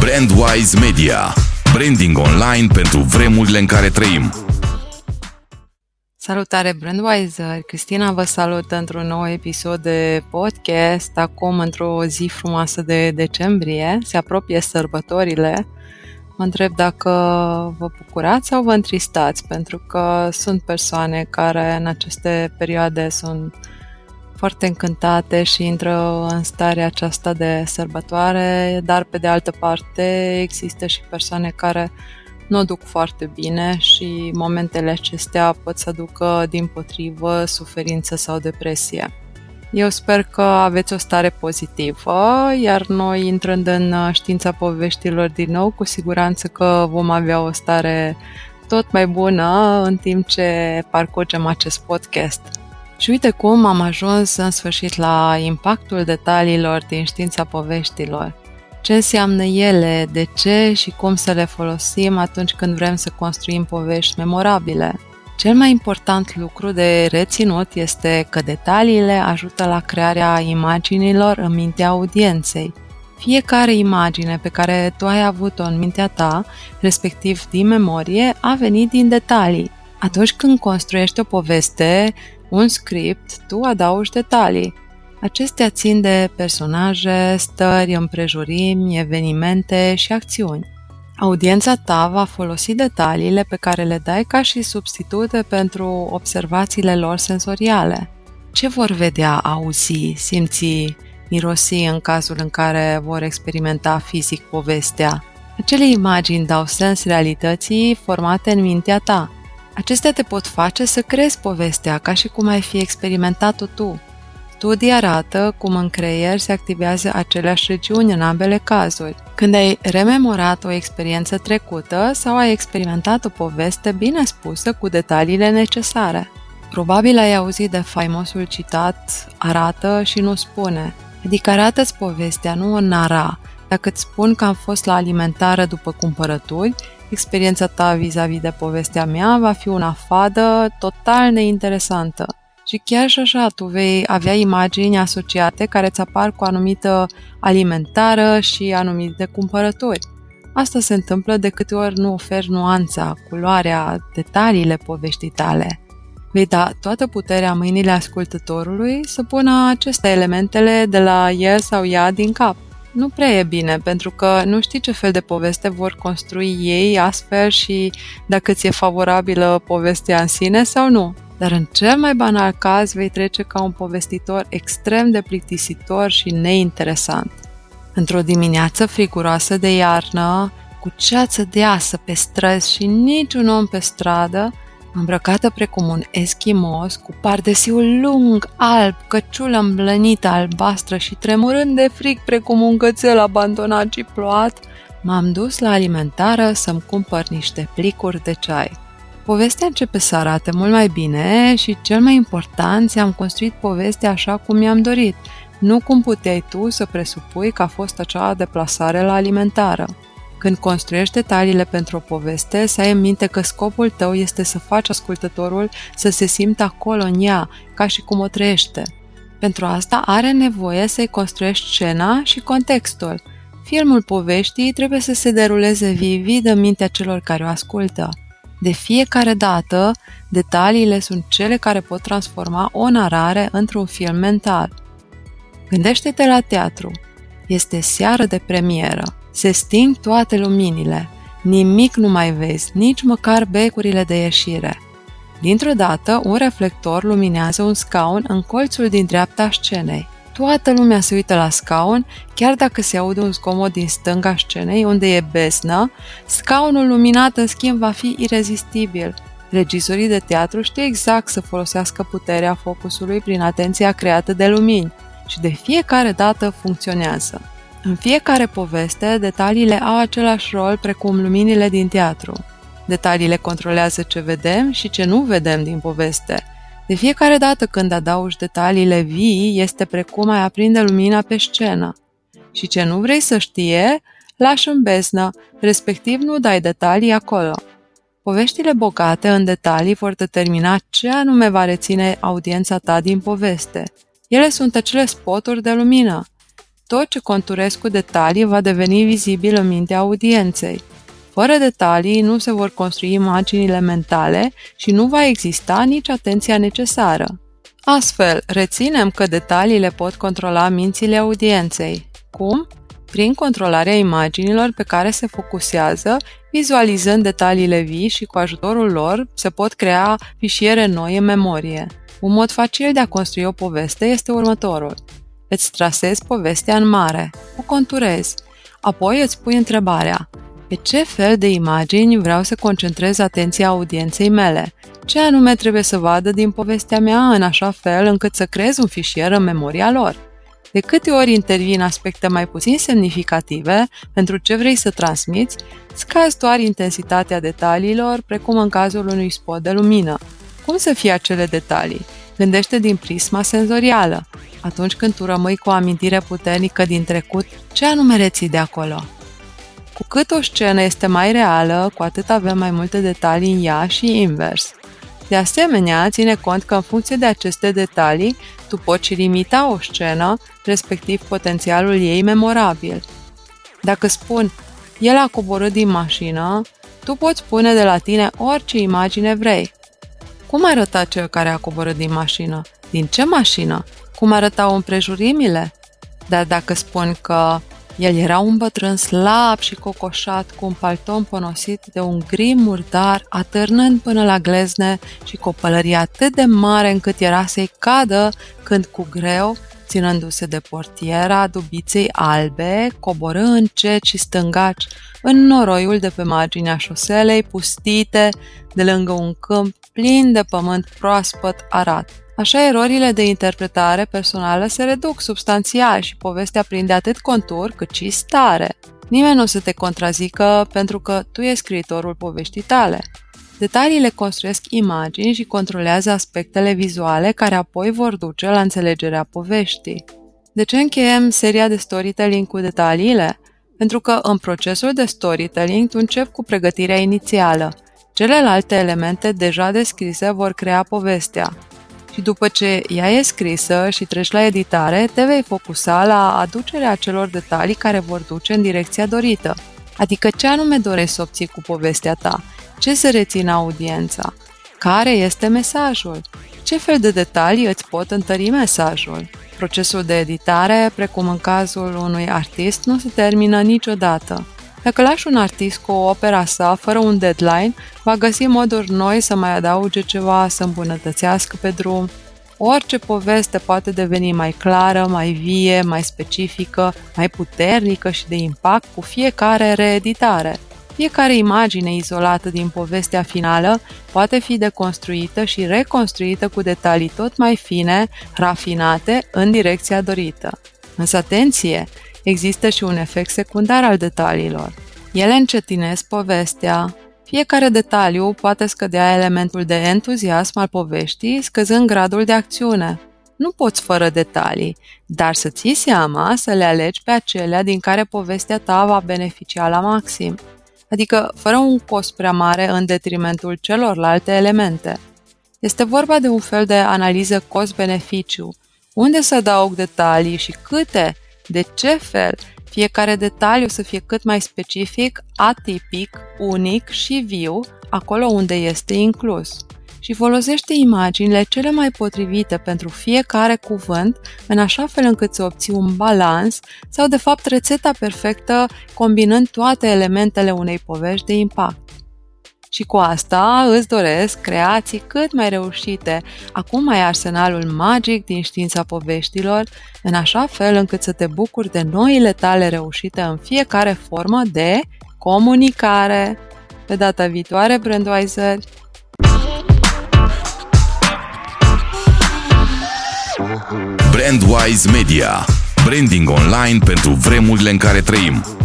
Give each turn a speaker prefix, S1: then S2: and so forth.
S1: Brandwise Media. Branding online pentru vremurile în care trăim.
S2: Salutare Brandwise! Cristina vă salută într-un nou episod de podcast, acum într-o zi frumoasă de decembrie, se apropie sărbătorile. Mă întreb dacă vă bucurați sau vă întristați, pentru că sunt persoane care în aceste perioade sunt foarte încântate și intră în starea aceasta de sărbătoare, dar pe de altă parte există și persoane care nu o duc foarte bine și momentele acestea pot să ducă din potrivă suferință sau depresie. Eu sper că aveți o stare pozitivă, iar noi, intrând în știința poveștilor din nou, cu siguranță că vom avea o stare tot mai bună în timp ce parcurgem acest podcast. Și uite cum am ajuns în sfârșit la impactul detaliilor din știința poveștilor. Ce înseamnă ele, de ce și cum să le folosim atunci când vrem să construim povești memorabile. Cel mai important lucru de reținut este că detaliile ajută la crearea imaginilor în mintea audienței. Fiecare imagine pe care tu ai avut-o în mintea ta, respectiv din memorie, a venit din detalii. Atunci când construiești o poveste, un script, tu adaugi detalii. Acestea țin de personaje, stări, împrejurimi, evenimente și acțiuni. Audiența ta va folosi detaliile pe care le dai ca și substitute pentru observațiile lor sensoriale. Ce vor vedea, auzi, simți, mirosi în cazul în care vor experimenta fizic povestea? Acele imagini dau sens realității formate în mintea ta. Acestea te pot face să crezi povestea ca și cum ai fi experimentat-o tu. Studii arată cum în creier se activează aceleași regiuni în ambele cazuri. Când ai rememorat o experiență trecută sau ai experimentat o poveste bine spusă cu detaliile necesare. Probabil ai auzit de faimosul citat arată și nu spune, adică arată-ți povestea, nu o nara. Dacă îți spun că am fost la alimentară după cumpărături, experiența ta vis-a-vis de povestea mea va fi una fadă, total neinteresantă. Și chiar și așa, tu vei avea imagini asociate care îți apar cu anumită alimentară și anumite cumpărături. Asta se întâmplă de câte ori nu oferi nuanța, culoarea, detaliile poveștii tale. Vei da toată puterea mâinile ascultătorului să pună aceste elementele de la el sau ea din cap nu prea e bine, pentru că nu știi ce fel de poveste vor construi ei astfel și dacă ți-e favorabilă povestea în sine sau nu. Dar în cel mai banal caz vei trece ca un povestitor extrem de plictisitor și neinteresant. Într-o dimineață friguroasă de iarnă, cu ceață deasă pe străzi și niciun om pe stradă, îmbrăcată precum un eschimos, cu pardesiul lung, alb, căciulă îmblănită albastră și tremurând de frig precum un cățel abandonat și ploat, m-am dus la alimentară să-mi cumpăr niște plicuri de ceai. Povestea începe să arate mult mai bine și, cel mai important, ți-am construit povestea așa cum mi-am dorit, nu cum puteai tu să presupui că a fost acea deplasare la alimentară. Când construiești detaliile pentru o poveste, să ai în minte că scopul tău este să faci ascultătorul să se simtă acolo în ea, ca și cum o trăiește. Pentru asta are nevoie să-i construiești scena și contextul. Filmul poveștii trebuie să se deruleze vivid în mintea celor care o ascultă. De fiecare dată, detaliile sunt cele care pot transforma o narare într-un film mental. Gândește-te la teatru. Este seară de premieră. Se sting toate luminile. Nimic nu mai vezi, nici măcar becurile de ieșire. Dintr-o dată, un reflector luminează un scaun în colțul din dreapta scenei. Toată lumea se uită la scaun, chiar dacă se aude un zgomot din stânga scenei, unde e besnă, scaunul luminat, în schimb, va fi irezistibil. Regizorii de teatru știu exact să folosească puterea focusului prin atenția creată de lumini și de fiecare dată funcționează. În fiecare poveste, detaliile au același rol precum luminile din teatru. Detaliile controlează ce vedem și ce nu vedem din poveste. De fiecare dată când adaugi detaliile vii, este precum ai aprinde lumina pe scenă. Și ce nu vrei să știe, lași în beznă, respectiv nu dai detalii acolo. Poveștile bogate în detalii vor determina ce anume va reține audiența ta din poveste. Ele sunt acele spoturi de lumină. Tot ce conturezi cu detalii va deveni vizibil în mintea audienței. Fără detalii nu se vor construi imaginile mentale și nu va exista nici atenția necesară. Astfel, reținem că detaliile pot controla mințile audienței. Cum? Prin controlarea imaginilor pe care se focusează, vizualizând detaliile vii și cu ajutorul lor se pot crea fișiere noi în memorie. Un mod facil de a construi o poveste este următorul. Îți trasezi povestea în mare, o conturezi, apoi îți pui întrebarea pe ce fel de imagini vreau să concentrez atenția audienței mele? Ce anume trebuie să vadă din povestea mea în așa fel încât să creez un fișier în memoria lor? De câte ori intervin aspecte mai puțin semnificative pentru ce vrei să transmiți, scazi doar intensitatea detaliilor, precum în cazul unui spot de lumină. Cum să fie acele detalii? Gândește din prisma senzorială. Atunci când tu rămâi cu o amintire puternică din trecut, ce anume reții de acolo? Cu cât o scenă este mai reală, cu atât avem mai multe detalii în ea și invers. De asemenea, ține cont că în funcție de aceste detalii, tu poți limita o scenă, respectiv potențialul ei memorabil. Dacă spun, el a coborât din mașină, tu poți pune de la tine orice imagine vrei. Cum arăta cel care a coborât din mașină? Din ce mașină? Cum arătau împrejurimile? Dar dacă spun că el era un bătrân slab și cocoșat, cu un palton ponosit de un gri murdar, atârnând până la glezne și cu o pălărie atât de mare încât era să-i cadă când cu greu, ținându-se de portiera dubiței albe, coborâ încet și stângaci în noroiul de pe marginea șoselei pustite de lângă un câmp plin de pământ proaspăt arat. Așa, erorile de interpretare personală se reduc substanțial și povestea prinde atât contur cât și stare. Nimeni nu o să te contrazică pentru că tu ești scriitorul poveștii tale. Detaliile construiesc imagini și controlează aspectele vizuale care apoi vor duce la înțelegerea poveștii. De ce încheiem seria de storytelling cu detaliile? Pentru că în procesul de storytelling tu începi cu pregătirea inițială. Celelalte elemente deja descrise vor crea povestea și după ce ea e scrisă și treci la editare, te vei focusa la aducerea acelor detalii care vor duce în direcția dorită. Adică ce anume dorești să obții cu povestea ta, ce să rețină audiența, care este mesajul, ce fel de detalii îți pot întări mesajul. Procesul de editare, precum în cazul unui artist, nu se termină niciodată. Dacă lași un artist cu o opera sa fără un deadline, va găsi moduri noi să mai adauge ceva, să îmbunătățească pe drum. Orice poveste poate deveni mai clară, mai vie, mai specifică, mai puternică și de impact cu fiecare reeditare. Fiecare imagine izolată din povestea finală poate fi deconstruită și reconstruită cu detalii tot mai fine, rafinate, în direcția dorită. Însă atenție! Există și un efect secundar al detaliilor. Ele încetinesc povestea. Fiecare detaliu poate scădea elementul de entuziasm al poveștii, scăzând gradul de acțiune. Nu poți fără detalii, dar să ții seama să le alegi pe acelea din care povestea ta va beneficia la maxim, adică fără un cost prea mare în detrimentul celorlalte elemente. Este vorba de un fel de analiză cost-beneficiu, unde să adaug detalii și câte de ce fel? Fiecare detaliu să fie cât mai specific, atipic, unic și viu, acolo unde este inclus. Și folosește imaginile cele mai potrivite pentru fiecare cuvânt, în așa fel încât să obții un balans sau, de fapt, rețeta perfectă combinând toate elementele unei povești de impact. Și cu asta îți doresc creații cât mai reușite. Acum ai arsenalul magic din știința poveștilor, în așa fel încât să te bucuri de noile tale reușite în fiecare formă de comunicare. Pe data viitoare, Brandweiser!
S1: Brandwise Media. Branding online pentru vremurile în care trăim.